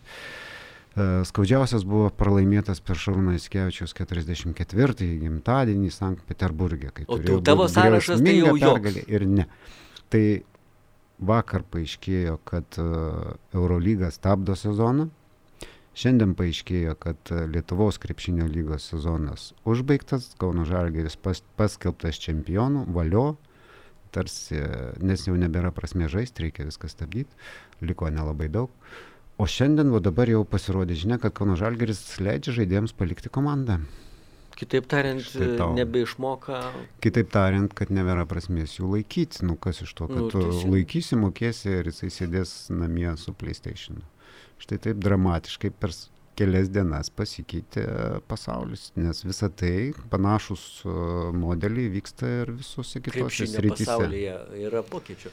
Uh, Skaudžiausias buvo pralaimėtas per Šarūną Iskevičius 44-ąjį gimtadienį Sankt Peterburgė. O tu- tavo sąrašas tai jau pergalė Ir ne. Tai vakar paaiškėjo, kad uh, Eurolyga stabdo sezoną. Šiandien paaiškėjo, kad e, Lietuvos krepšinio lygos sezonas užbaigtas, Kauno Žalgeris pas, paskelbtas čempionu, valio, tarsi, e, nes jau nebėra prasmė žaisti, reikia viską stabdyti, liko nelabai daug. O šiandien, o dabar jau pasirodė žinia, kad Kauno Žalgeris leidžia žaidėjams palikti komandą. Kitaip tariant, nebeišmoka. Kitaip tariant, kad nebėra prasmės jų laikyti. Nu kas iš to, kad Nu, tu teisingai. laikysi, mokėsi ir jisai sėdės namie su PlayStation. Štai taip dramatiškai per kelias dienas pasikeitė pasaulis, nes visa tai panašus e, modeliai vyksta ir visose kitose srityse. pasaulyje yra pokyčių.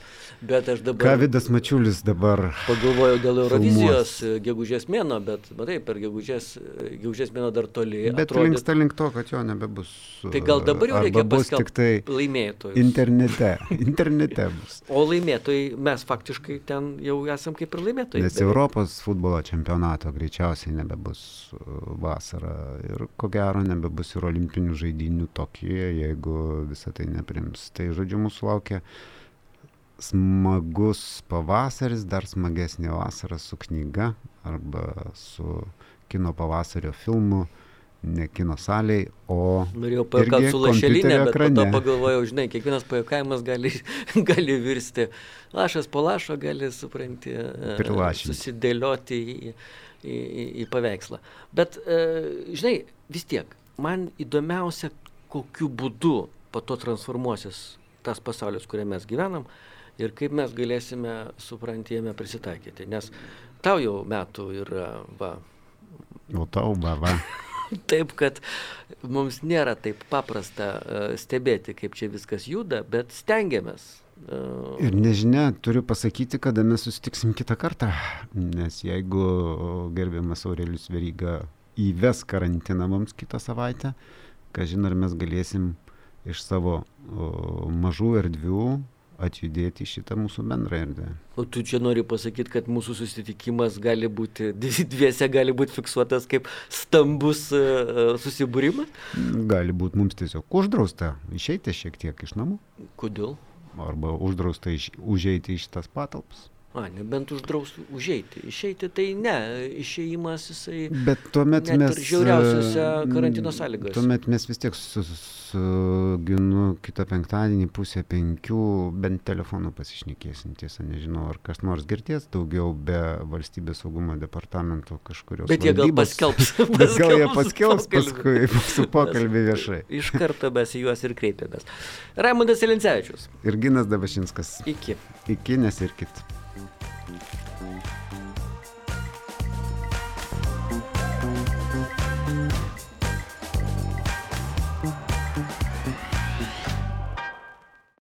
Bet aš dabar Vidas Mačiulis dabar pagalvojau dėl Eurovizijos gegužės mėno, bet matai, per gegužės, gegužės mėno dar toli. Bet atrodė- linksta link to, kad jo nebebus. Tai gal dabar jau reikia bus paskelbt tik tai laimėtojus. internete. Internete bus. O laimėtojai, mes faktiškai ten jau esam kaip ir laimėtojai. Nes beveik. Europos futbolo čempionato greičiausiai nebebus uh, vasarą ir ko gero nebebus ir olimpinių žaidinių Tokijoje, jeigu visą tai neprims. Tai žodžiu, mūsų laukia smagus pavasaris, dar smagesnė vasara su knyga arba su kino pavasario filmu, ne kino salėje, o Norėjau pajuokauti su lašelinė, bet po to pagalvojau, žinai, kiekvienas pajuokavimas gali, gali virsti. Lašas po lašo gali, supranti, e, Prilašinti. susidėlioti į, į, į, į paveikslą. Bet, e, žinai, vis tiek, man įdomiausia, kokiu būdu po to transformuosis tas pasaulis, kuriame mes gyvenam ir kaip mes galėsime, supranti, jame prisitaikyti. Nes tau jau metų yra, va, o tau bava. Taip, kad mums nėra taip paprasta e, stebėti, kaip čia viskas juda, bet stengiamės. Ir nežinia, turiu pasakyti, kada mes susitiksim kitą kartą, nes jeigu gerbiamas Aurelius Veryga įves karantiną mums kitą savaitę, kažin ar mes galėsim iš savo o, mažų erdvių atjudėti šitą mūsų bendrą erdvę. O tu čia nori pasakyti, kad mūsų susitikimas gali būti, dviese gali būti fiksuotas kaip stambus e, e, susibūrimas? Gali būti mums tiesiog uždrausta išeiti šiek tiek iš namų Kodėl? Arba uždrausta iš, užeiti į šitas patalpas. A, nebent uždraustų užeiti. Išeiti tai ne, išėjimas jisai... Bet tuomet ir mes... žiauriausiose e, karantino sąlygose. Tuomet mes vis tiek su, su Ginu kitą penktadienį pusę penkių bent telefonu pasišnekėsim. Tiesa, nežinau, ar kas nors girdės daugiau be valstybės saugumo departamento kažkurios. Bet jie gal paskelbs. Bet gal jie paskelbs paskelbs paskui mūsų pokalbį viešai. Iš karto mes į juos ir kreipiamės. Raimondas Elincevičius. Ir Ginas Dabašinskas. Iki. Iki nesirkit. Thank Música